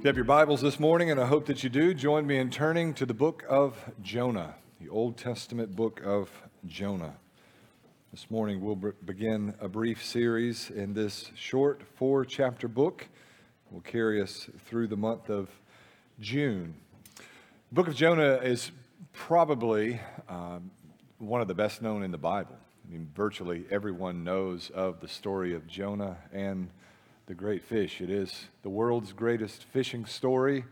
You have your Bibles this morning, and I hope that you do, join me in turning to the book of Jonah, the Old Testament book of Jonah. This morning we'll begin a brief series in this short four chapter book. Will carry us through the month of June. The book of Jonah is probably um, one of the best known in the Bible. I mean, virtually everyone knows of the story of Jonah and the great fish. It is the world's greatest fishing story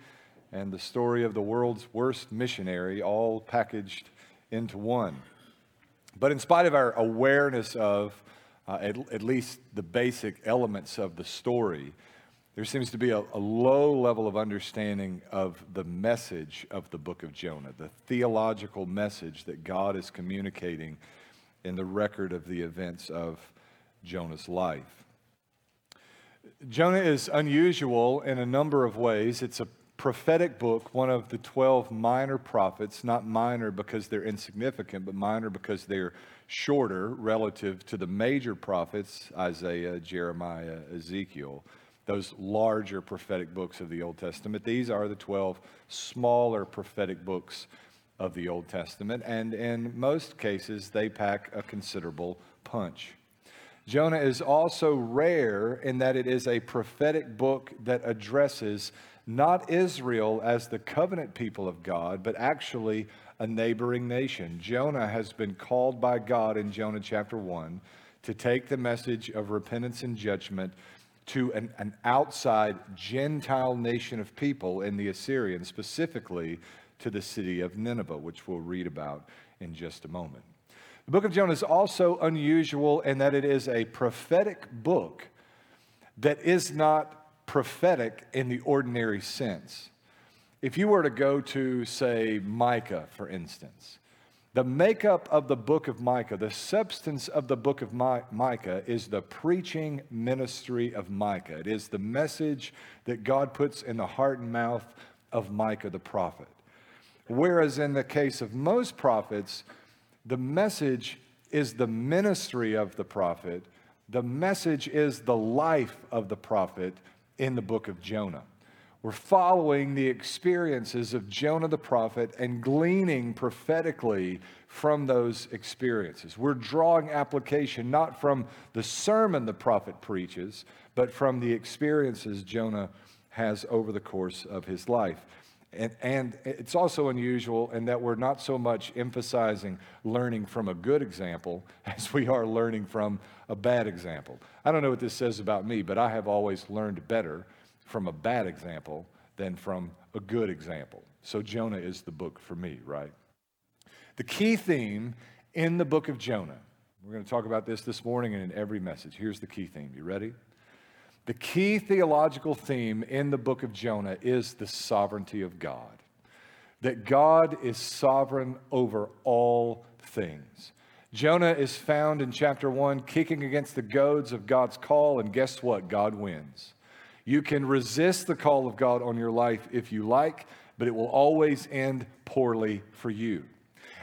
and the story of the world's worst missionary, all packaged into one. But in spite of our awareness of uh, at, at, least the basic elements of the story, there seems to be a, a low level of understanding of the message of the book of Jonah, the theological message that God is communicating in the record of the events of Jonah's life. Jonah is unusual in a number of ways. It's a prophetic book, one of the 12 minor prophets, not minor because they're insignificant, but minor because they're shorter relative to the major prophets Isaiah, Jeremiah, Ezekiel, those larger prophetic books of the Old Testament. These are the 12 smaller prophetic books of the Old Testament, and in most cases, they pack a considerable punch. Jonah is also rare in that it is a prophetic book that addresses not Israel as the covenant people of God, but actually a neighboring nation. Jonah has been called by God in Jonah chapter 1 to take the message of repentance and judgment to an, an outside Gentile nation of people in the Assyrians, specifically to the city of Nineveh, which we'll read about in just a moment. The book of Jonah is also unusual in that it is a prophetic book that is not prophetic in the ordinary sense. If you were to go to, say, Micah, for instance, the makeup of the book of Micah, the substance of the book of Micah is the preaching ministry of Micah. It is the message that God puts in the heart and mouth of Micah the prophet. Whereas in the case of most prophets, the message is the ministry of the prophet. The message is the life of the prophet in the book of Jonah. We're following the experiences of Jonah the prophet and gleaning prophetically from those experiences. We're drawing application not from the sermon the prophet preaches, but from the experiences Jonah has over the course of his life. And, and, it's also unusual in that we're not so much emphasizing learning from a good example as we are learning from a bad example. I don't know what this says about me, but I have always learned better from a bad example than from a good example. So Jonah is the book for me, right? The key theme in the book of Jonah, we're going to talk about this this morning and in every message. Here's the key theme. You ready? The key theological theme in the book of Jonah is the sovereignty of God. That God is sovereign over all things. Jonah is found in chapter 1 kicking against the goads of God's call, and guess what? God wins. You can resist the call of God on your life if you like, but it will always end poorly for you.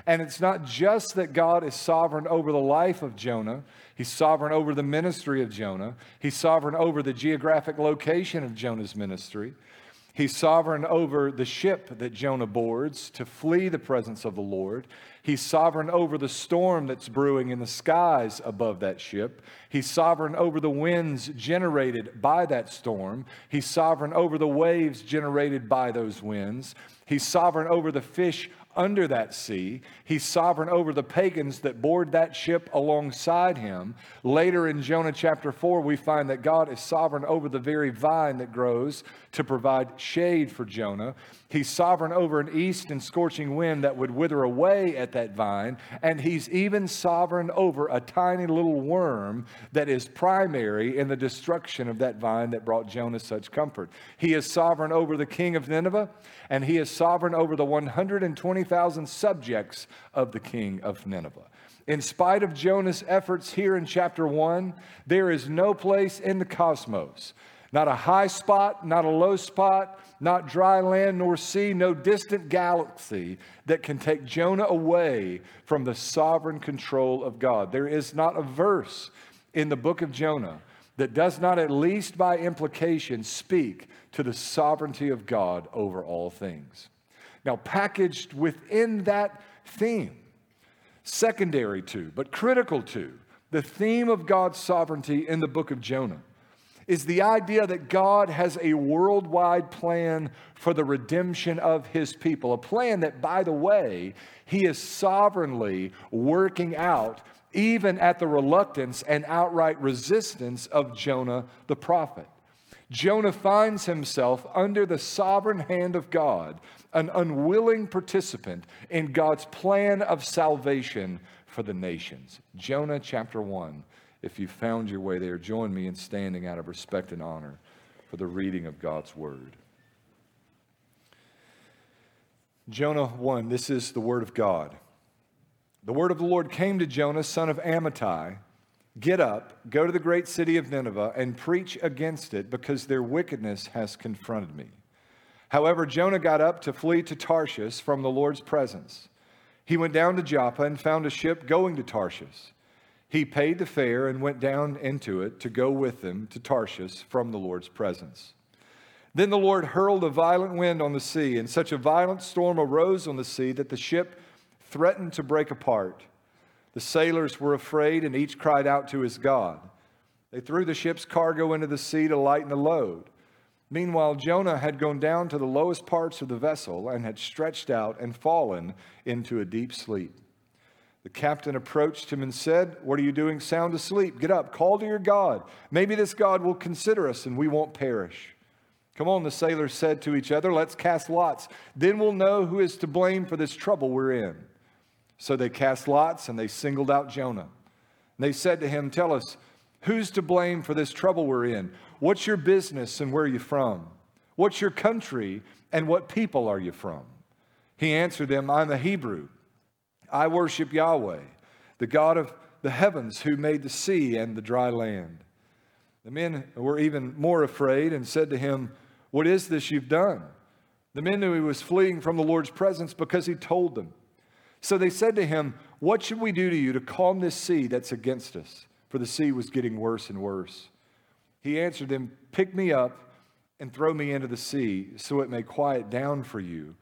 And it's not just that God is sovereign over the life of Jonah, He's sovereign over the ministry of Jonah, He's sovereign over the geographic location of Jonah's ministry. He's sovereign over the ship that Jonah boards to flee the presence of the Lord. He's sovereign over the storm that's brewing in the skies above that ship. He's sovereign over the winds generated by that storm. He's sovereign over the waves generated by those winds. He's sovereign over the fish under that sea. He's sovereign over the pagans that board that ship alongside him. Later in Jonah chapter 4, we find that God is sovereign over the very vine that grows to provide shade for Jonah. He's sovereign over an east and scorching wind that would wither away at that vine. And he's even sovereign over a tiny little worm that is primary in the destruction of that vine that brought Jonah such comfort. He is sovereign over the king of Nineveh, and he is sovereign over the 120,000 subjects of the king of Nineveh. In spite of Jonah's efforts here in chapter 1, there is no place in the cosmos not a high spot, not a low spot, not dry land nor sea, no distant galaxy that can take Jonah away from the sovereign control of God. There is not a verse in the book of Jonah that does not, at least by implication, speak to the sovereignty of God over all things. Now, packaged within that theme, secondary to, but critical to, the theme of God's sovereignty in the book of Jonah is the idea that God has a worldwide plan for the redemption of his people. A plan that, by the way, he is sovereignly working out, even at the reluctance and outright resistance of Jonah the prophet. Jonah finds himself under the sovereign hand of God, an unwilling participant in God's plan of salvation for the nations. Jonah chapter 1 if you found your way there, join me in standing out of respect and honor for the reading of God's word. Jonah 1, this is the word of God. The word of the Lord came to Jonah, son of Amittai Get up, go to the great city of Nineveh, and preach against it, because their wickedness has confronted me. However, Jonah got up to flee to Tarshish from the Lord's presence. He went down to Joppa and found a ship going to Tarshish. He paid the fare and went down into it to go with them to Tarshish from the Lord's presence. Then the Lord hurled a violent wind on the sea, and such a violent storm arose on the sea that the ship threatened to break apart. The sailors were afraid, and each cried out to his God. They threw the ship's cargo into the sea to lighten the load. Meanwhile, Jonah had gone down to the lowest parts of the vessel and had stretched out and fallen into a deep sleep. The captain approached him and said, What are you doing sound asleep? Get up, call to your God. Maybe this God will consider us and we won't perish. Come on, the sailors said to each other, Let's cast lots. Then we'll know who is to blame for this trouble we're in. So they cast lots and they singled out Jonah. And they said to him, Tell us, who's to blame for this trouble we're in? What's your business and where are you from? What's your country and what people are you from? He answered them, I'm a Hebrew I worship Yahweh, the God of the heavens who made the sea and the dry land. The men were even more afraid and said to him, What is this you've done? The men knew he was fleeing from the Lord's presence because he told them. So they said to him, What should we do to you to calm this sea that's against us? For the sea was getting worse and worse. He answered them, Pick me up and throw me into the sea so it may quiet down for you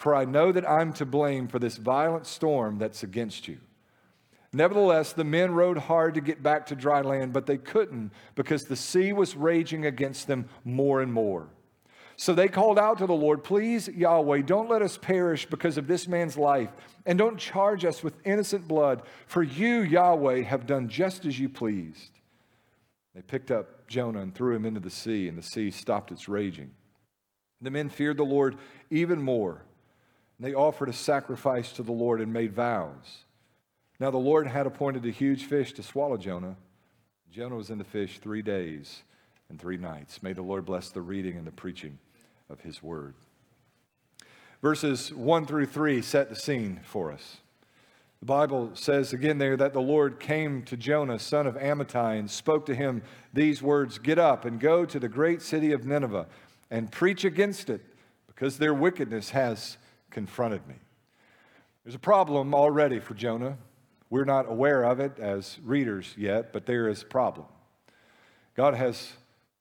for I know that I'm to blame for this violent storm that's against you. Nevertheless, the men rowed hard to get back to dry land, but they couldn't because the sea was raging against them more and more. So they called out to the Lord, Please, Yahweh, don't let us perish because of this man's life, and don't charge us with innocent blood, for you, Yahweh, have done just as you pleased. They picked up Jonah and threw him into the sea, and the sea stopped its raging. The men feared the Lord even more they offered a sacrifice to the Lord and made vows. Now the Lord had appointed a huge fish to swallow Jonah. Jonah was in the fish three days and three nights. May the Lord bless the reading and the preaching of his word. Verses 1 through 3 set the scene for us. The Bible says again there that the Lord came to Jonah, son of Amittai, and spoke to him these words Get up and go to the great city of Nineveh and preach against it, because their wickedness has confronted me. There's a problem already for Jonah. We're not aware of it as readers yet, but there is a problem. God has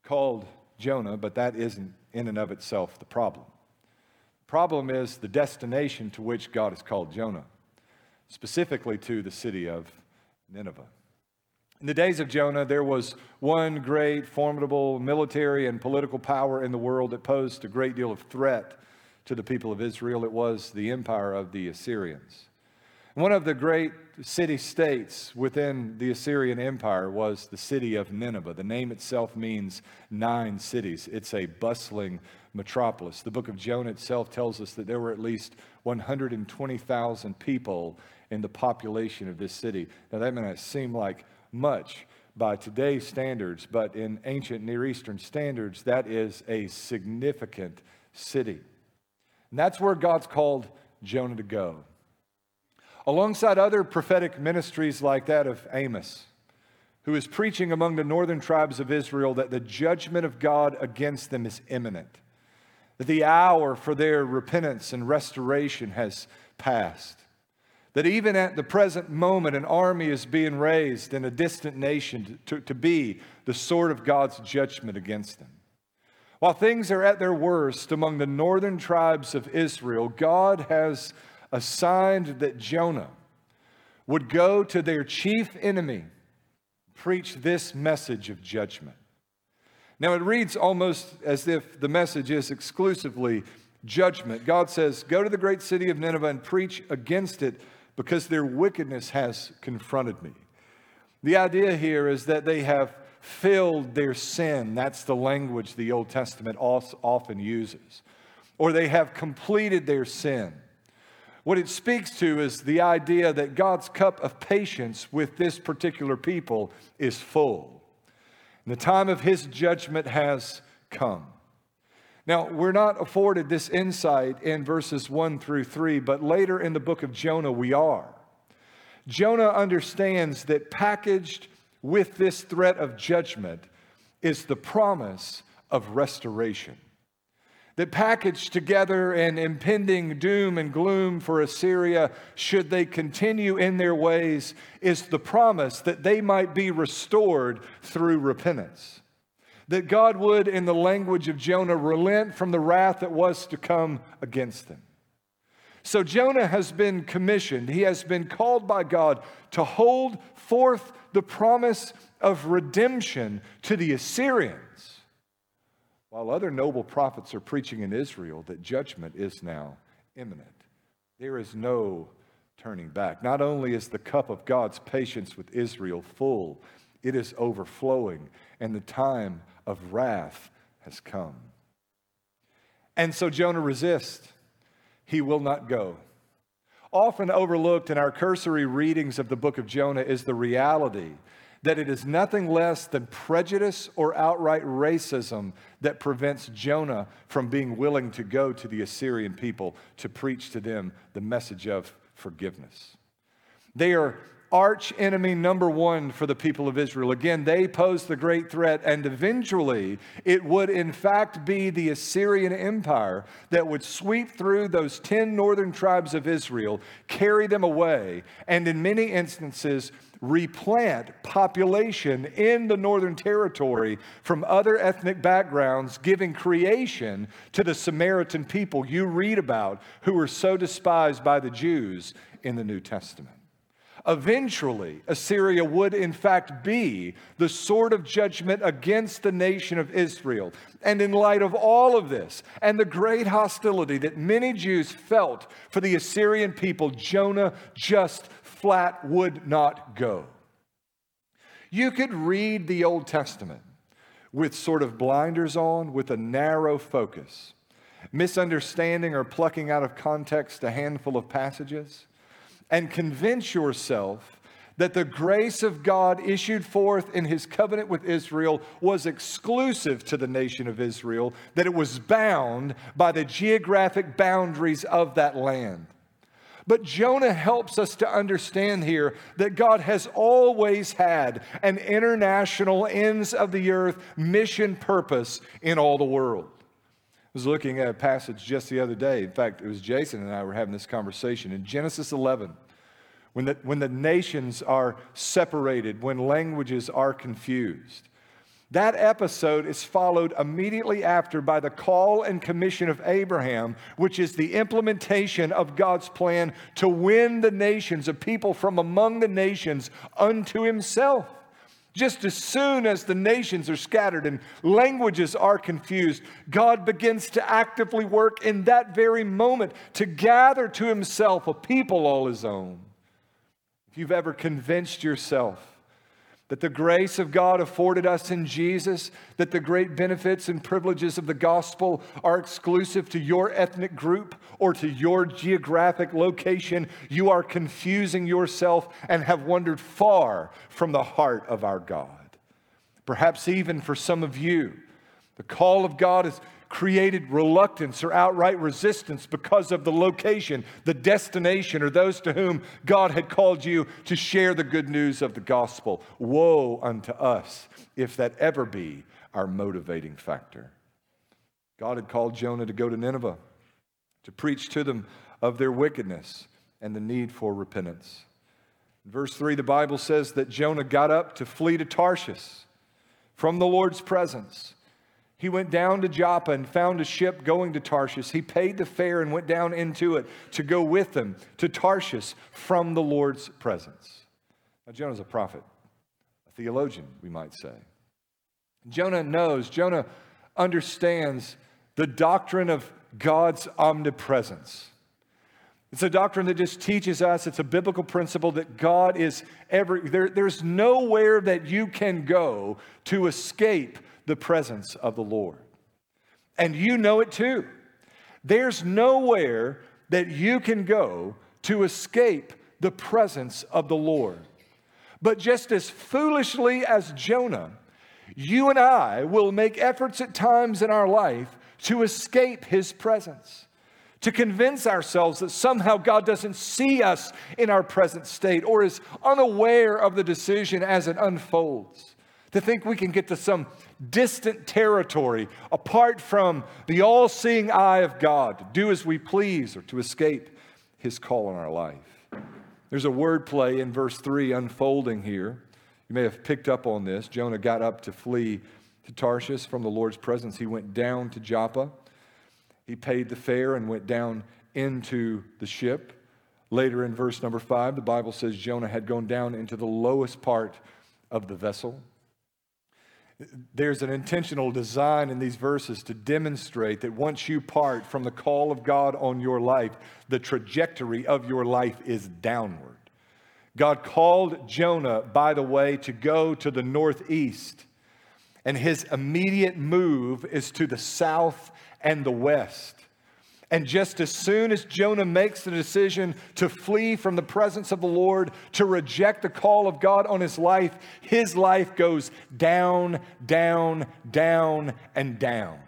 called Jonah, but that isn't in and of itself the problem. The problem is the destination to which God has called Jonah, specifically to the city of Nineveh. In the days of Jonah, there was one great, formidable military and political power in the world that posed a great deal of threat to the people of Israel. It was the empire of the Assyrians. One of the great city states within the Assyrian Empire was the city of Nineveh. The name itself means nine cities. It's a bustling metropolis. The book of Jonah itself tells us that there were at least 120,000 people in the population of this city. Now, that may not seem like much by today's standards, but in ancient Near Eastern standards, that is a significant city. And that's where God's called Jonah to go. Alongside other prophetic ministries like that of Amos, who is preaching among the northern tribes of Israel that the judgment of God against them is imminent, that the hour for their repentance and restoration has passed. that even at the present moment, an army is being raised in a distant nation to, to be the sword of God's judgment against them. While things are at their worst among the northern tribes of Israel, God has assigned that Jonah would go to their chief enemy, preach this message of judgment. Now, it reads almost as if the message is exclusively judgment. God says, Go to the great city of Nineveh and preach against it because their wickedness has confronted me. The idea here is that they have filled their sin. That's the language the Old Testament often uses. Or they have completed their sin. What it speaks to is the idea that God's cup of patience with this particular people is full. And the time of his judgment has come. Now, we're not afforded this insight in verses 1 through 3, but later in the book of Jonah, we are. Jonah understands that packaged with this threat of judgment is the promise of restoration. That packaged together an impending doom and gloom for Assyria, should they continue in their ways, is the promise that they might be restored through repentance that God would, in the language of Jonah, relent from the wrath that was to come against them. So Jonah has been commissioned, he has been called by God to hold forth the promise of redemption to the Assyrians, while other noble prophets are preaching in Israel that judgment is now imminent. There is no turning back. Not only is the cup of God's patience with Israel full, it is overflowing, and the time of wrath has come. And so Jonah resists. He will not go. Often overlooked in our cursory readings of the book of Jonah is the reality that it is nothing less than prejudice or outright racism that prevents Jonah from being willing to go to the Assyrian people to preach to them the message of forgiveness. They are arch enemy number one for the people of Israel. Again, they pose the great threat, and eventually it would, in fact, be the Assyrian Empire that would sweep through those 10 northern tribes of Israel, carry them away, and in many instances, replant population in the northern territory from other ethnic backgrounds, giving creation to the Samaritan people you read about who were so despised by the Jews in the New Testament. Eventually, Assyria would in fact be the sword of judgment against the nation of Israel. And in light of all of this and the great hostility that many Jews felt for the Assyrian people, Jonah just flat would not go. You could read the Old Testament with sort of blinders on, with a narrow focus, misunderstanding or plucking out of context a handful of passages and convince yourself that the grace of God issued forth in his covenant with Israel was exclusive to the nation of Israel, that it was bound by the geographic boundaries of that land. But Jonah helps us to understand here that God has always had an international ends of the earth mission purpose in all the world. Was looking at a passage just the other day. In fact, it was Jason and I were having this conversation in Genesis 11. When the, when the nations are separated, when languages are confused. That episode is followed immediately after by the call and commission of Abraham, which is the implementation of God's plan to win the nations, a people from among the nations, unto himself. Just as soon as the nations are scattered and languages are confused, God begins to actively work in that very moment to gather to himself a people all his own. If you've ever convinced yourself that the grace of God afforded us in Jesus, that the great benefits and privileges of the gospel are exclusive to your ethnic group or to your geographic location, you are confusing yourself and have wandered far from the heart of our God. Perhaps even for some of you, the call of God is created reluctance or outright resistance because of the location, the destination, or those to whom God had called you to share the good news of the gospel. Woe unto us if that ever be our motivating factor. God had called Jonah to go to Nineveh to preach to them of their wickedness. and the need for repentance. In verse 3, the Bible says that Jonah got up to flee to Tarshish from the Lord's presence. He went down to Joppa and found a ship going to Tarshish. He paid the fare and went down into it to go with them to Tarshish from the Lord's presence. Now, Jonah's a prophet, a theologian, we might say. Jonah knows, Jonah understands the doctrine of God's omnipresence. It's a doctrine that just teaches us, it's a biblical principle that God is every, there, there's nowhere that you can go to escape the presence of the Lord. And you know it too. There's nowhere that you can go to escape the presence of the Lord. But just as foolishly as Jonah, you and I will make efforts at times in our life to escape his presence to convince ourselves that somehow God doesn't see us in our present state or is unaware of the decision as it unfolds, to think we can get to some distant territory apart from the all seeing eye of God, to do as we please or to escape his call in our life. There's a word play in verse 3 unfolding here. You may have picked up on this. Jonah got up to flee to Tarshish from the Lord's presence. He went down to Joppa. He paid the fare and went down into the ship. Later in verse number five, the Bible says Jonah had gone down into the lowest part of the vessel. There's an intentional design in these verses to demonstrate that once you part from the call of God on your life, the trajectory of your life is downward. God called Jonah, by the way, to go to the northeast, and his immediate move is to the south and the west. And just as soon as Jonah makes the decision to flee from the presence of the Lord, to reject the call of God on his life, his life goes down, down, down, and down.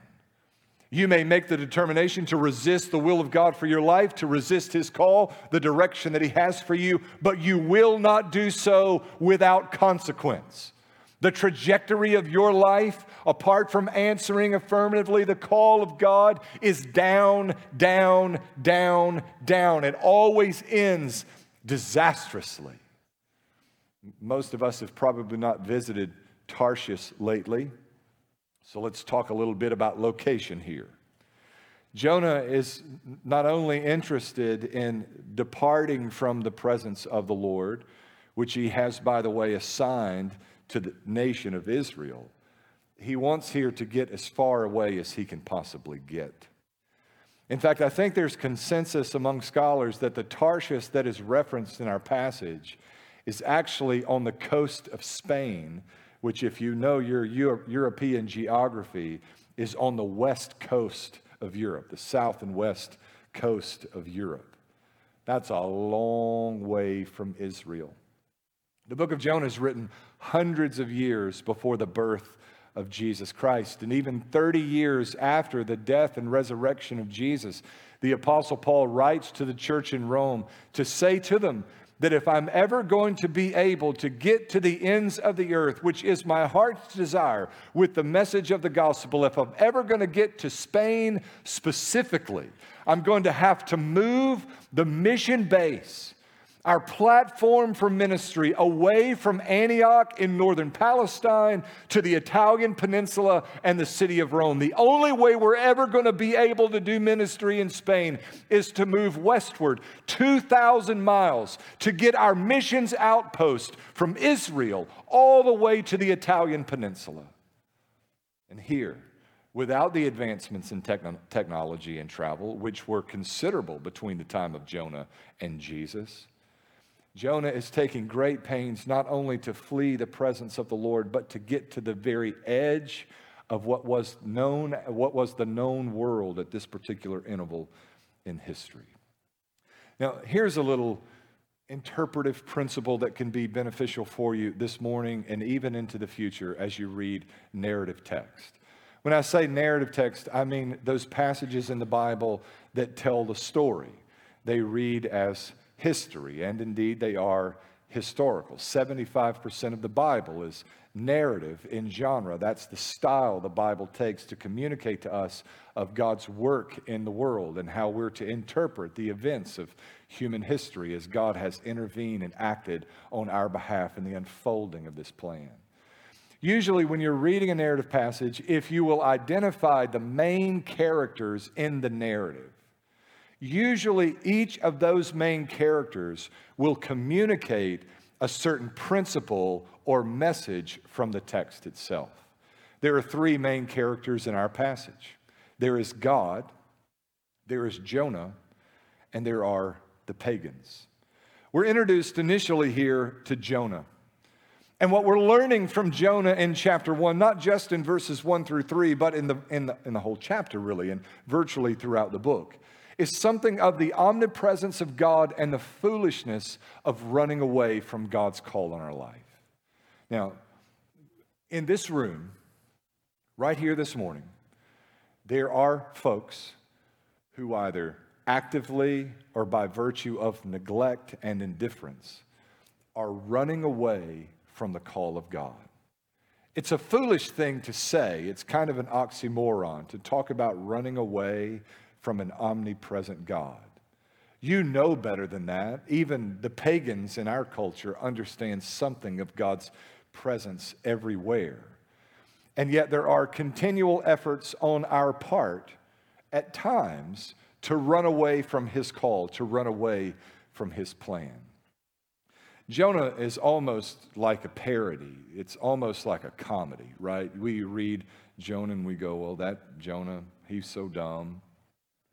You may make the determination to resist the will of God for your life, to resist His call, the direction that He has for you, but you will not do so without consequence. The trajectory of your life, apart from answering affirmatively the call of God, is down, down, down, down. It always ends disastrously. Most of us have probably not visited Tarshish lately, so let's talk a little bit about location here. Jonah is not only interested in departing from the presence of the Lord, which he has, by the way, assigned to the nation of Israel. He wants here to get as far away as he can possibly get. In fact, I think there's consensus among scholars that the Tarshish that is referenced in our passage is actually on the coast of Spain, which, if you know your European geography, is on the west coast of Europe, the south and west coast of Europe. That's a long way from Israel. The book of Jonah is written hundreds of years before the birth of Jesus Christ. And even 30 years after the death and resurrection of Jesus, the Apostle Paul writes to the church in Rome to say to them that if I'm ever going to be able to get to the ends of the earth, which is my heart's desire with the message of the gospel, if I'm ever going to get to Spain specifically, I'm going to have to move the mission base our platform for ministry away from Antioch in northern Palestine to the Italian peninsula and the city of Rome. The only way we're ever going to be able to do ministry in Spain is to move westward 2,000 miles to get our missions outpost from Israel all the way to the Italian peninsula. And here, without the advancements in techn- technology and travel, which were considerable between the time of Jonah and Jesus, Jonah is taking great pains not only to flee the presence of the Lord, but to get to the very edge of what was known, what was the known world at this particular interval in history. Now, here's a little interpretive principle that can be beneficial for you this morning and even into the future as you read narrative text. When I say narrative text, I mean those passages in the Bible that tell the story. They read as history, and indeed they are historical. 75% of the Bible is narrative in genre. That's the style the Bible takes to communicate to us of God's work in the world and how we're to interpret the events of human history as God has intervened and acted on our behalf in the unfolding of this plan. Usually, when you're reading a narrative passage, if you will identify the main characters in the narrative, usually each of those main characters will communicate a certain principle or message from the text itself. There are three main characters in our passage there is God, there is Jonah, and there are the pagans. We're introduced initially here to Jonah. And what we're learning from Jonah in chapter one, not just in verses one through three, but in the, in the, in the whole chapter, really, and virtually throughout the book, is something of the omnipresence of God and the foolishness of running away from God's call on our life. Now, in this room, right here this morning, there are folks who either actively or by virtue of neglect and indifference are running away from the call of God. It's a foolish thing to say. It's kind of an oxymoron to talk about running away from an omnipresent God. You know better than that. Even the pagans in our culture understand something of God's presence everywhere. And yet, there are continual efforts on our part at times to run away from his call, to run away from his plan. Jonah is almost like a parody. It's almost like a comedy, right? We read Jonah and we go, well, that Jonah, he's so dumb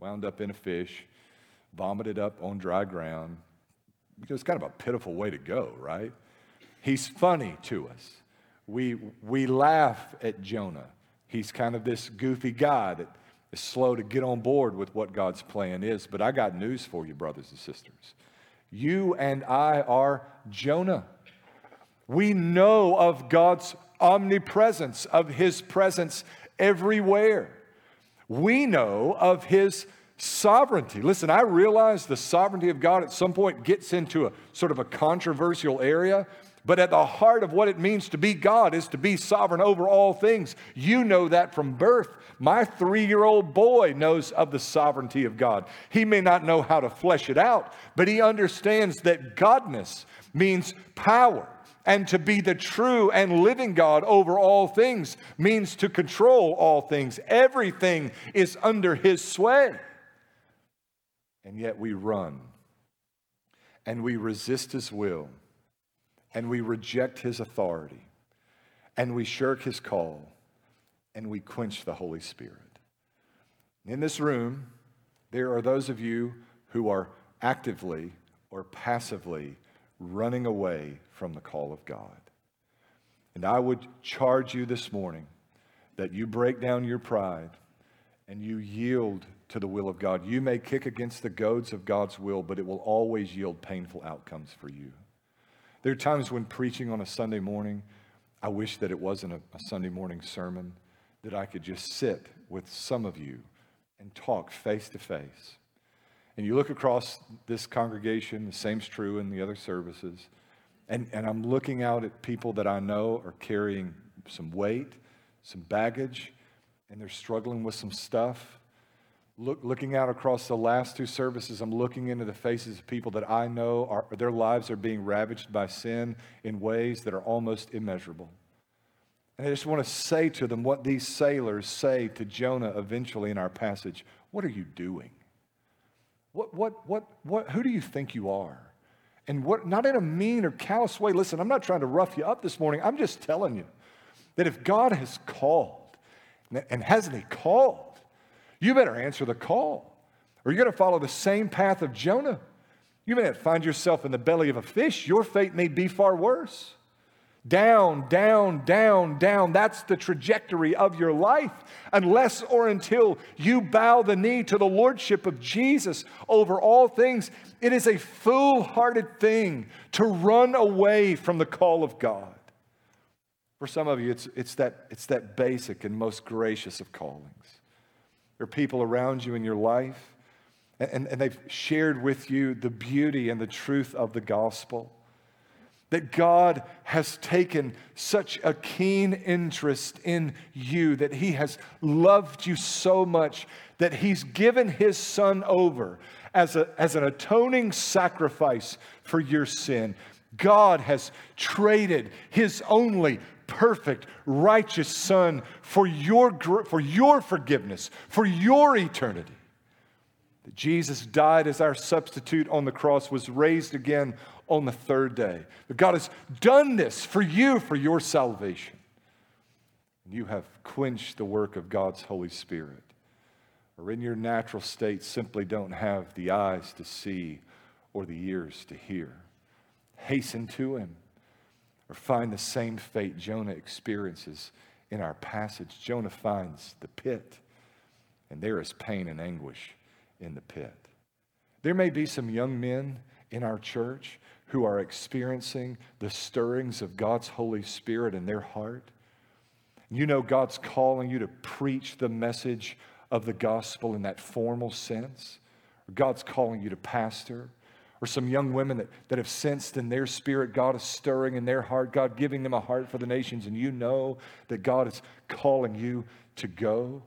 wound up in a fish, vomited up on dry ground. It's kind of a pitiful way to go, right? He's funny to us. We, we laugh at Jonah. He's kind of this goofy guy that is slow to get on board with what God's plan is. But I got news for you, brothers and sisters. You and I are Jonah. We know of God's omnipresence, of his presence everywhere we know of his sovereignty. Listen, I realize the sovereignty of God at some point gets into a sort of a controversial area, but at the heart of what it means to be God is to be sovereign over all things. You know that from birth. My three year old boy knows of the sovereignty of God. He may not know how to flesh it out, but he understands that Godness means power and to be the true and living God over all things means to control all things. Everything is under his sway. And yet we run and we resist his will and we reject his authority and we shirk his call and we quench the Holy Spirit. In this room, there are those of you who are actively or passively running away from the call of God. And I would charge you this morning that you break down your pride and you yield to the will of God. You may kick against the goads of God's will, but it will always yield painful outcomes for you. There are times when preaching on a Sunday morning, I wish that it wasn't a, a Sunday morning sermon, that I could just sit with some of you and talk face to face and you look across this congregation, the same's true in the other services, and, and I'm looking out at people that I know are carrying some weight, some baggage, and they're struggling with some stuff. Look, looking out across the last two services, I'm looking into the faces of people that I know are, their lives are being ravaged by sin in ways that are almost immeasurable. And I just want to say to them what these sailors say to Jonah eventually in our passage What are you doing? What, what, what, what, who do you think you are? And what, not in a mean or callous way. Listen, I'm not trying to rough you up this morning. I'm just telling you that if God has called, and hasn't He called, you better answer the call. Or you're going to follow the same path of Jonah. You may find yourself in the belly of a fish. Your fate may be far worse. Down, down, down, down. That's the trajectory of your life, unless or until you bow the knee to the lordship of Jesus over all things. It is a foolhardy thing to run away from the call of God. For some of you, it's, it's, that, it's that basic and most gracious of callings. There are people around you in your life, and, and they've shared with you the beauty and the truth of the gospel. that God has taken such a keen interest in you, that He has loved you so much that He's given His Son over as, a, as an atoning sacrifice for your sin. God has traded His only perfect, righteous Son for your, for your forgiveness, for your eternity. That Jesus died as our substitute on the cross, was raised again on the third day. That God has done this for you, for your salvation. You have quenched the work of God's Holy Spirit, or in your natural state simply don't have the eyes to see or the ears to hear. Hasten to Him, or find the same fate Jonah experiences in our passage. Jonah finds the pit, and there is pain and anguish in the pit. There may be some young men in our church who are experiencing the stirrings of God's Holy Spirit in their heart. You know God's calling you to preach the message of the gospel in that formal sense. God's calling you to pastor. Or some young women that, that have sensed in their spirit God is stirring in their heart, God giving them a heart for the nations, and you know that God is calling you to go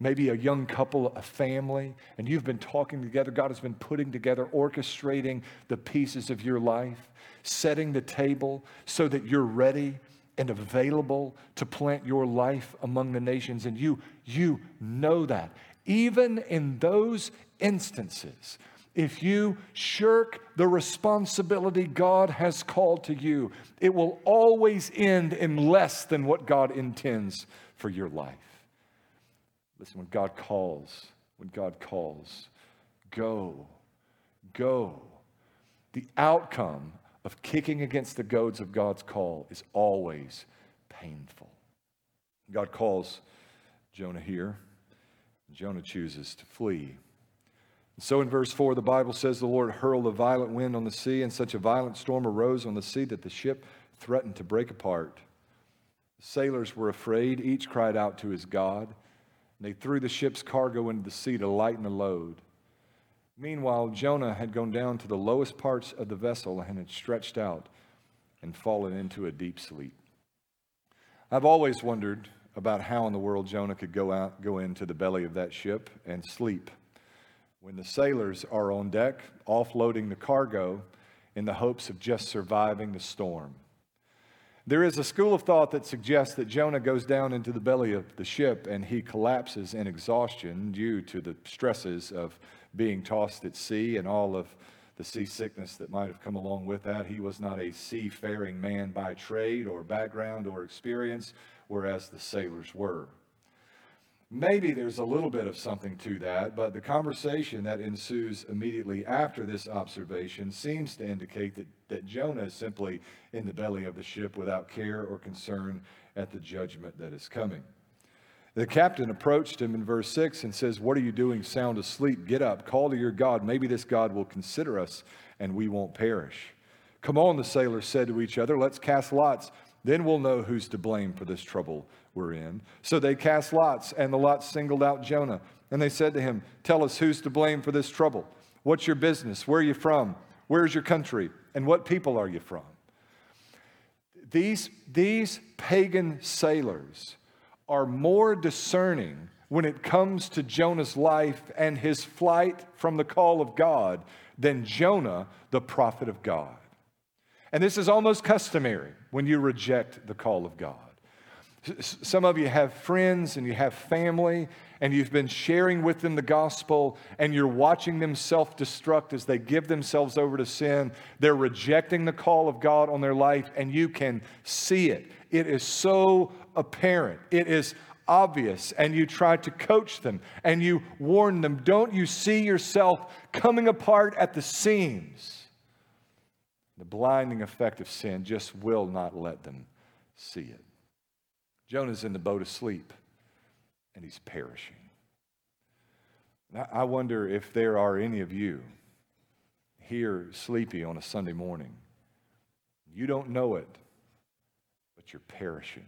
maybe a young couple, a family, and you've been talking together. God has been putting together, orchestrating the pieces of your life, setting the table so that you're ready and available to plant your life among the nations. And you, you know that. Even in those instances, if you shirk the responsibility God has called to you, it will always end in less than what God intends for your life. Listen, when God calls, when God calls, go, go. The outcome of kicking against the goads of God's call is always painful. God calls Jonah here. Jonah chooses to flee. So in verse 4, the Bible says the Lord hurled a violent wind on the sea, and such a violent storm arose on the sea that the ship threatened to break apart. The sailors were afraid. Each cried out to his God. And they threw the ship's cargo into the sea to lighten the load. Meanwhile, Jonah had gone down to the lowest parts of the vessel and had stretched out and fallen into a deep sleep. I've always wondered about how in the world Jonah could go out, go into the belly of that ship and sleep when the sailors are on deck offloading the cargo in the hopes of just surviving the storm. There is a school of thought that suggests that Jonah goes down into the belly of the ship and he collapses in exhaustion due to the stresses of being tossed at sea and all of the seasickness that might have come along with that. He was not a seafaring man by trade or background or experience, whereas the sailors were. Maybe there's a little bit of something to that, but the conversation that ensues immediately after this observation seems to indicate that, that Jonah is simply in the belly of the ship without care or concern at the judgment that is coming. The captain approached him in verse 6 and says, What are you doing sound asleep? Get up, call to your God. Maybe this God will consider us and we won't perish. Come on, the sailors said to each other, let's cast lots. Then we'll know who's to blame for this trouble we're in. So they cast lots, and the lots singled out Jonah. And they said to him, Tell us who's to blame for this trouble. What's your business? Where are you from? Where's your country? And what people are you from? These, these pagan sailors are more discerning when it comes to Jonah's life and his flight from the call of God than Jonah, the prophet of God. And this is almost customary when you reject the call of God. Some of you have friends and you have family, and you've been sharing with them the gospel, and you're watching them self destruct as they give themselves over to sin. They're rejecting the call of God on their life, and you can see it. It is so apparent. It is obvious, and you try to coach them and you warn them. Don't you see yourself coming apart at the seams? The blinding effect of sin just will not let them see it. Jonah's in the boat asleep, and he's perishing. I wonder if there are any of you here sleepy on a Sunday morning. You don't know it, but you're perishing.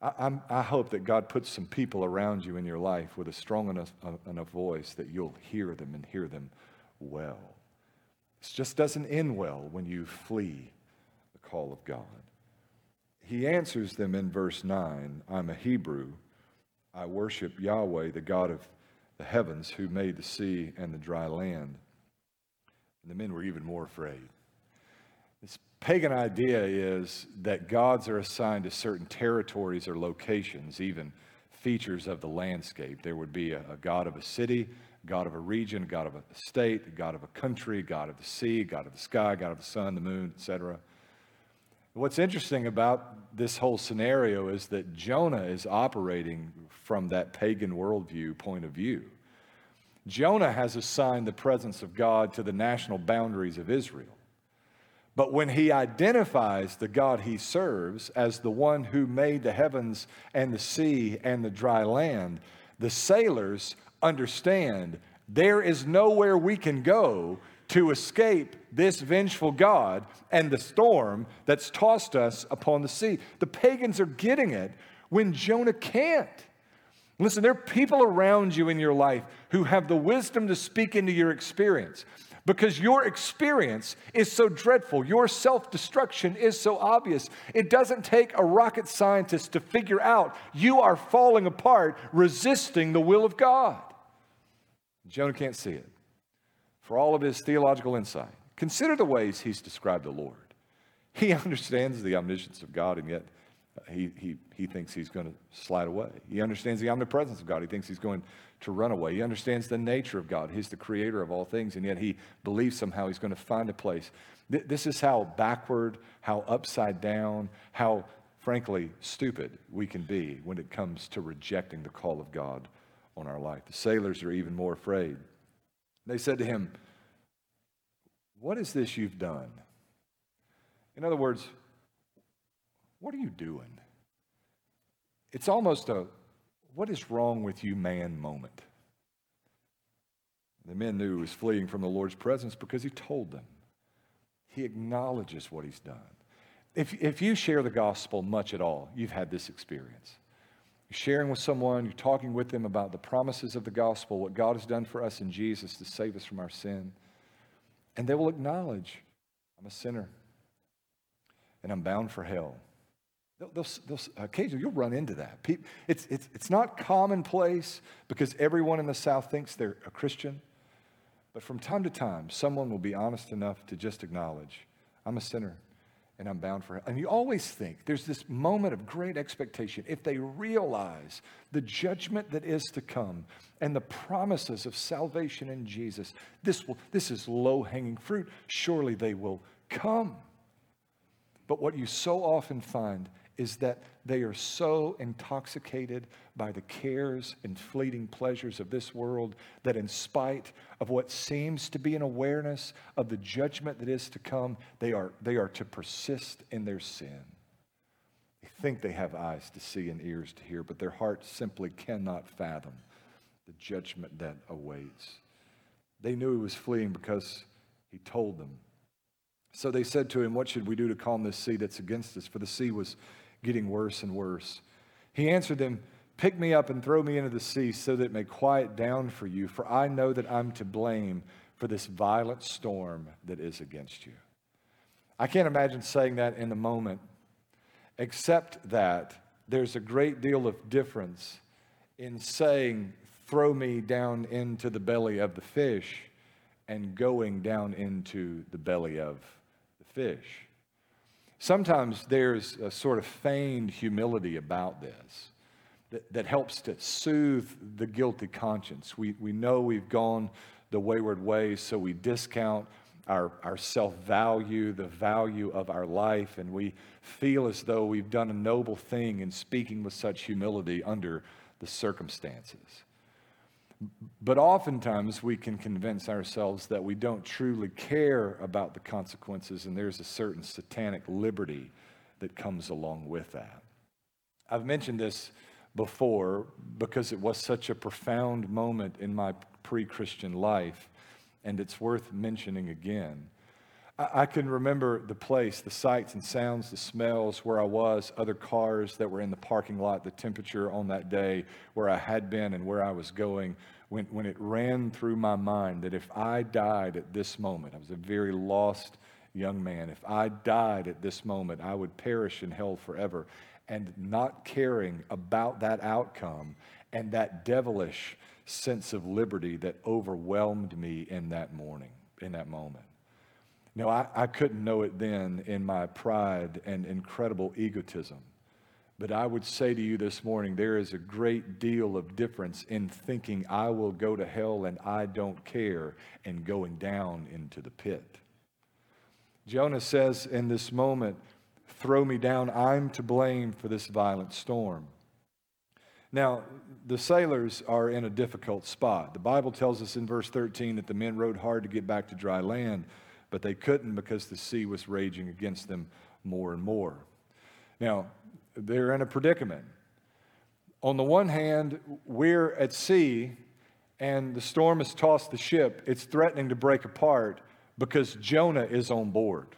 I, I, hope that God puts some people around you in your life with a strong enough, uh, enough voice that you'll hear them and hear them well. This just doesn't end well when you flee the call of God. He answers them in verse 9 I'm a Hebrew. I worship Yahweh, the God of the heavens, who made the sea and the dry land. And the men were even more afraid. This pagan idea is that gods are assigned to certain territories or locations, even features of the landscape. There would be a, a god of a city, God of a region, God of a state, God of a country, God of the sea, God of the sky, God of the sun, the moon, etc. What's interesting about this whole scenario is that Jonah is operating from that pagan worldview point of view. Jonah has assigned the presence of God to the national boundaries of Israel. But when he identifies the God he serves as the one who made the heavens and the sea and the dry land, the sailors understand there is nowhere we can go to escape this vengeful God and the storm that's tossed us upon the sea. The pagans are getting it when Jonah can't. Listen, there are people around you in your life who have the wisdom to speak into your experience because your experience is so dreadful. Your self destruction is so obvious. It doesn't take a rocket scientist to figure out you are falling apart, resisting the will of God. Jonah can't see it. For all of his theological insight, consider the ways he's described the Lord. He understands the omniscience of God, and yet uh, he, he, he thinks he's going to slide away. He understands the omnipresence of God. He thinks he's going to run away. He understands the nature of God. He's the creator of all things, and yet he believes somehow he's going to find a place. This is how backward, how upside down, how frankly stupid we can be when it comes to rejecting the call of God on our life. The sailors are even more afraid. They said to him, What is this you've done? In other words, what are you doing? It's almost a what is wrong with you, man moment. The men knew he was fleeing from the Lord's presence because he told them. He acknowledges what he's done. If, if you share the gospel much at all, you've had this experience. Sharing with someone, you're talking with them about the promises of the gospel, what God has done for us in Jesus to save us from our sin. And they will acknowledge, I'm a sinner and I'm bound for hell. They'll, they'll, they'll, uh, occasionally, you'll run into that. It's, it's, it's not commonplace because everyone in the South thinks they're a Christian. But from time to time, someone will be honest enough to just acknowledge, I'm a sinner and I'm bound for hell. And you always think there's this moment of great expectation. If they realize the judgment that is to come and the promises of salvation in Jesus, this, will, this is low hanging fruit. Surely they will come. But what you so often find is that they are so intoxicated by the cares and fleeting pleasures of this world that, in spite of what seems to be an awareness of the judgment that is to come, they are, they are to persist in their sin. They think they have eyes to see and ears to hear, but their hearts simply cannot fathom the judgment that awaits. They knew he was fleeing because he told them. So they said to him, What should we do to calm this sea that's against us? For the sea was getting worse and worse. He answered them, Pick me up and throw me into the sea so that it may quiet down for you, for I know that I'm to blame for this violent storm that is against you. I can't imagine saying that in the moment, except that there's a great deal of difference in saying, Throw me down into the belly of the fish, and going down into the belly of the fish. Sometimes there's a sort of feigned humility about this that, that helps to soothe the guilty conscience. We, we know we've gone the wayward ways, so we discount our, our self value, the value of our life, and we feel as though we've done a noble thing in speaking with such humility under the circumstances. But oftentimes we can convince ourselves that we don't truly care about the consequences, and there's a certain satanic liberty that comes along with that. I've mentioned this before because it was such a profound moment in my pre Christian life, and it's worth mentioning again. I can remember the place, the sights and sounds, the smells, where I was, other cars that were in the parking lot, the temperature on that day, where I had been and where I was going when, when it ran through my mind that if I died at this moment, I was a very lost young man, if I died at this moment, I would perish in hell forever. And not caring about that outcome and that devilish sense of liberty that overwhelmed me in that morning, in that moment. No, I, I couldn't know it then in my pride and incredible egotism. But I would say to you this morning, there is a great deal of difference in thinking I will go to hell and I don't care and going down into the pit. Jonah says in this moment, Throw me down, I'm to blame for this violent storm. Now, the sailors are in a difficult spot. The Bible tells us in verse 13 that the men rowed hard to get back to dry land, but they couldn't because the sea was raging against them more and more. Now, they're in a predicament. On the one hand, we're at sea and the storm has tossed the ship. It's threatening to break apart because Jonah is on board.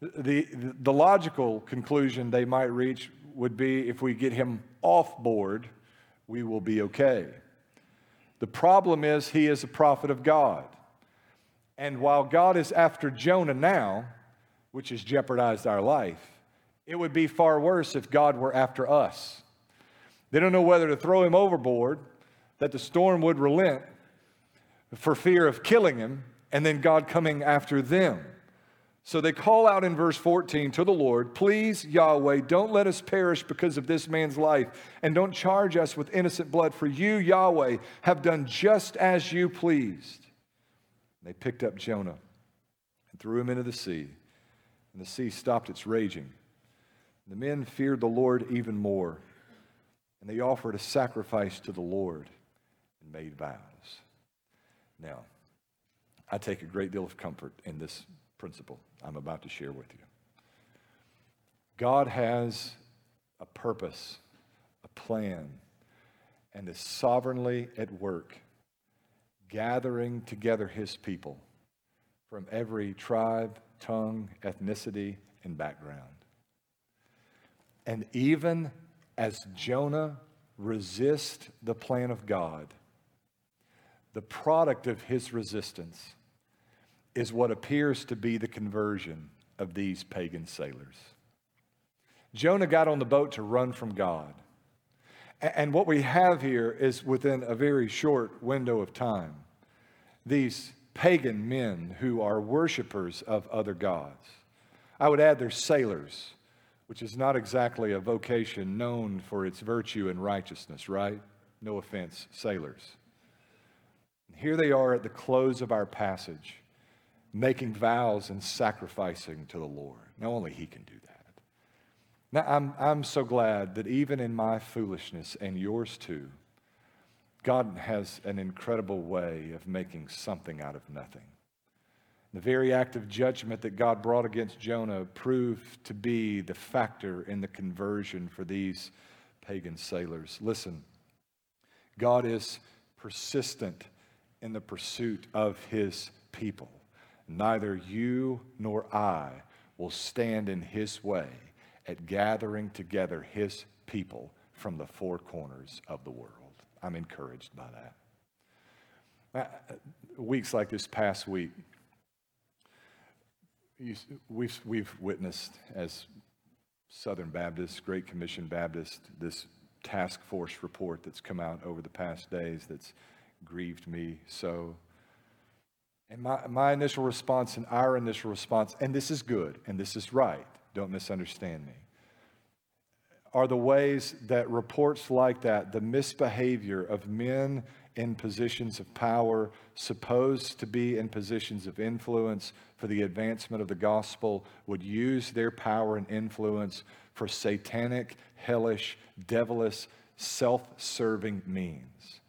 The, the logical conclusion they might reach would be if we get him off board, we will be okay. The problem is he is a prophet of God. And while God is after Jonah now, which has jeopardized our life, it would be far worse if God were after us. They don't know whether to throw him overboard, that the storm would relent for fear of killing him, and then God coming after them. So they call out in verse 14 to the Lord, Please, Yahweh, don't let us perish because of this man's life, and don't charge us with innocent blood, for you, Yahweh, have done just as you pleased. They picked up Jonah and threw him into the sea, and the sea stopped its raging. The men feared the Lord even more, and they offered a sacrifice to the Lord and made vows. Now, I take a great deal of comfort in this principle I'm about to share with you. God has a purpose, a plan, and is sovereignly at work, gathering together his people from every tribe, tongue, ethnicity, and background. And even as Jonah resists the plan of God, the product of his resistance is what appears to be the conversion of these pagan sailors. Jonah got on the boat to run from God. And what we have here is within a very short window of time, these pagan men who are worshipers of other gods. I would add they're sailors which is not exactly a vocation known for its virtue and righteousness, right? No offense, sailors. Here they are at the close of our passage, making vows and sacrificing to the Lord. Now, only He can do that. Now, I'm, I'm so glad that even in my foolishness and yours too, God has an incredible way of making something out of nothing. The very act of judgment that God brought against Jonah proved to be the factor in the conversion for these pagan sailors. Listen, God is persistent in the pursuit of his people. Neither you nor I will stand in his way at gathering together his people from the four corners of the world. I'm encouraged by that. Uh, weeks like this past week, we've, we've witnessed as Southern Baptists, Great Commission Baptist, this task force report that's come out over the past days that's grieved me so. And my, my initial response and our initial response, and this is good and this is right, don't misunderstand me, are the ways that reports like that, the misbehavior of men in positions of power, supposed to be in positions of influence for the advancement of the gospel, would use their power and influence for satanic, hellish, devilish, self serving means.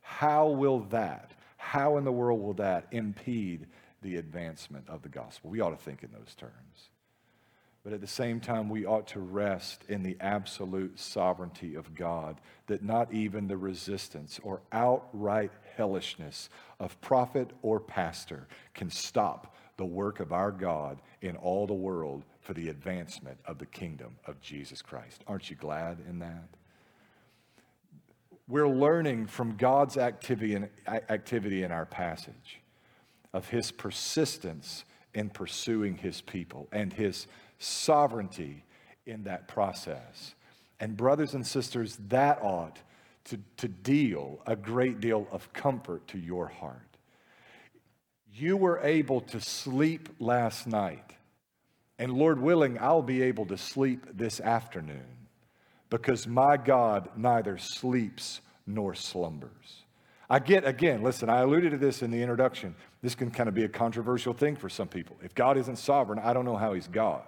How will that, how in the world will that impede the advancement of the gospel? We ought to think in those terms. But at the same time, we ought to rest in the absolute sovereignty of God, that not even the resistance or outright hellishness of prophet or pastor can stop the work of our God in all the world for the advancement of the kingdom of Jesus Christ. Aren't you glad in that? we're learning from God's activity in, activity in our passage of his persistence in pursuing his people and his sovereignty in that process. And, brothers and sisters, that ought to, to deal a great deal of comfort to your heart. You were able to sleep last night, and Lord willing, I'll be able to sleep this afternoon because my God neither sleeps nor slumbers. I get, again, listen, I alluded to this in the introduction. This can kind of be a controversial thing for some people. If God isn't sovereign, I don't know how he's God.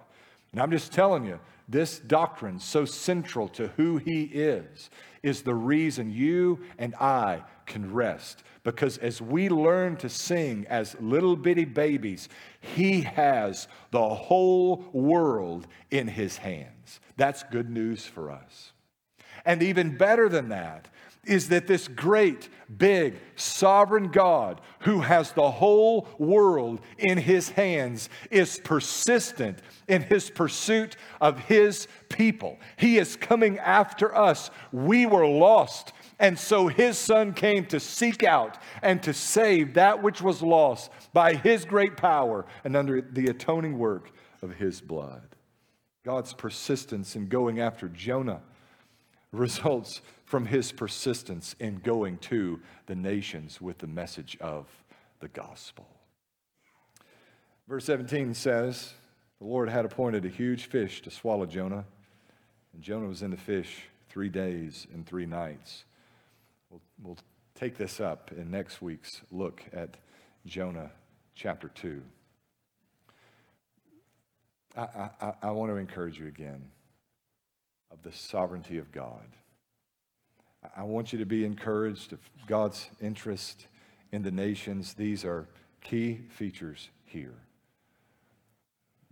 And I'm just telling you, this doctrine, so central to who he is, is the reason you and I can rest. Because as we learn to sing as little bitty babies, he has the whole world in his hands. That's good news for us. And even better than that, is that this great, big, sovereign God who has the whole world in his hands is persistent in his pursuit of his people. He is coming after us. We were lost. And so his son came to seek out and to save that which was lost by his great power and under the atoning work of his blood. God's persistence in going after Jonah results from his persistence in going to the nations with the message of the gospel. Verse 17 says, The Lord had appointed a huge fish to swallow Jonah, and Jonah was in the fish three days and three nights. We'll, we'll take this up in next week's look at Jonah chapter 2. I, I, I want to encourage you again of the sovereignty of God. I want you to be encouraged of God's interest in the nations. These are key features here.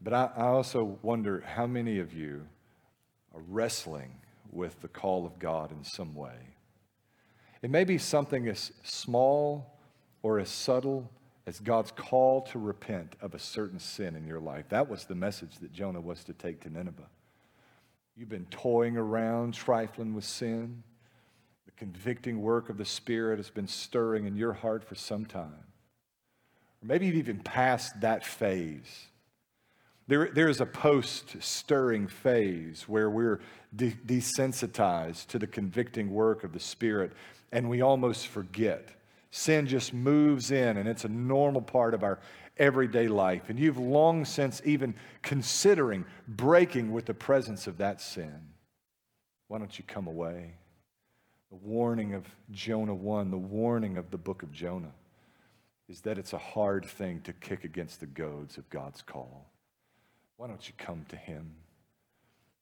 But I, I, also wonder how many of you are wrestling with the call of God in some way. It may be something as small or as subtle as God's call to repent of a certain sin in your life. That was the message that Jonah was to take to Nineveh. You've been toying around, trifling with sin. The convicting work of the Spirit has been stirring in your heart for some time. Or maybe you've even passed that phase. There, there is a post stirring phase where we're de- desensitized to the convicting work of the Spirit and we almost forget. Sin just moves in and it's a normal part of our everyday life. And you've long since even considering breaking with the presence of that sin. Why don't you come away? The warning of Jonah 1, the warning of the book of Jonah, is that it's a hard thing to kick against the goads of God's call. Why don't you come to Him?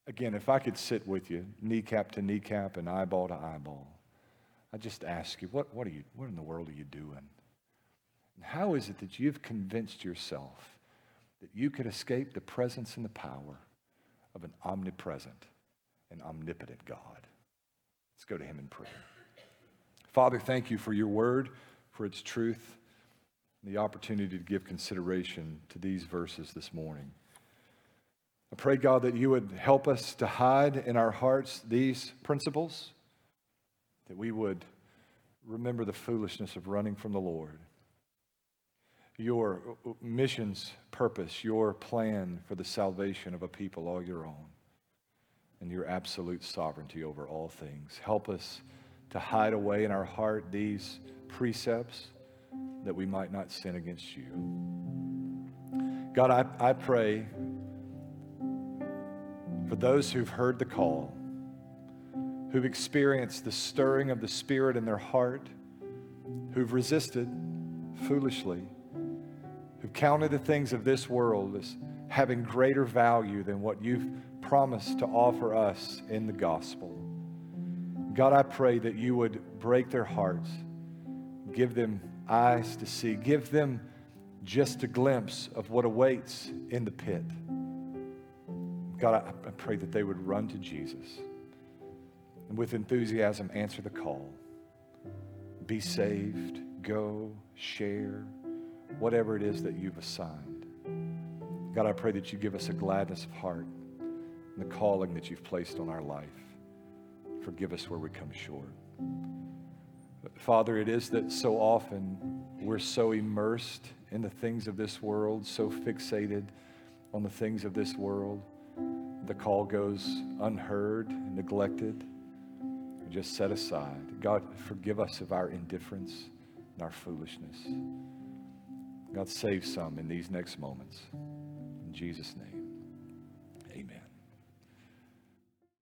Again, if I could sit with you, kneecap to kneecap and eyeball to eyeball, I just ask you, what, what, are you, what in the world are you doing? And how is it that you've convinced yourself that you could escape the presence and the power of an omnipresent and omnipotent God? Let's go to him in prayer. Father, thank you for your word, for its truth, and the opportunity to give consideration to these verses this morning. I pray, God, that you would help us to hide in our hearts these principles, that we would remember the foolishness of running from the Lord, your uh, uh, mission's purpose, your plan for the salvation of a people all your own and your absolute sovereignty over all things. Help us to hide away in our heart these precepts that we might not sin against you. God, I, I pray for those who've heard the call, who've experienced the stirring of the Spirit in their heart, who've resisted foolishly, counted the things of this world as having greater value than what you've promised to offer us in the gospel. God, I pray that you would break their hearts, give them eyes to see, give them just a glimpse of what awaits in the pit. God, I, pray that they would run to Jesus and with enthusiasm answer the call. Be saved, go, share, whatever it is that you've assigned. God, I pray that you give us a gladness of heart and the calling that you've placed on our life. Forgive us where we come short. Father, it is that so often we're so immersed in the things of this world, so fixated on the things of this world. The call goes unheard, neglected, just set aside. God, forgive us of our indifference and our foolishness. God, save some in these next moments. In Jesus' name.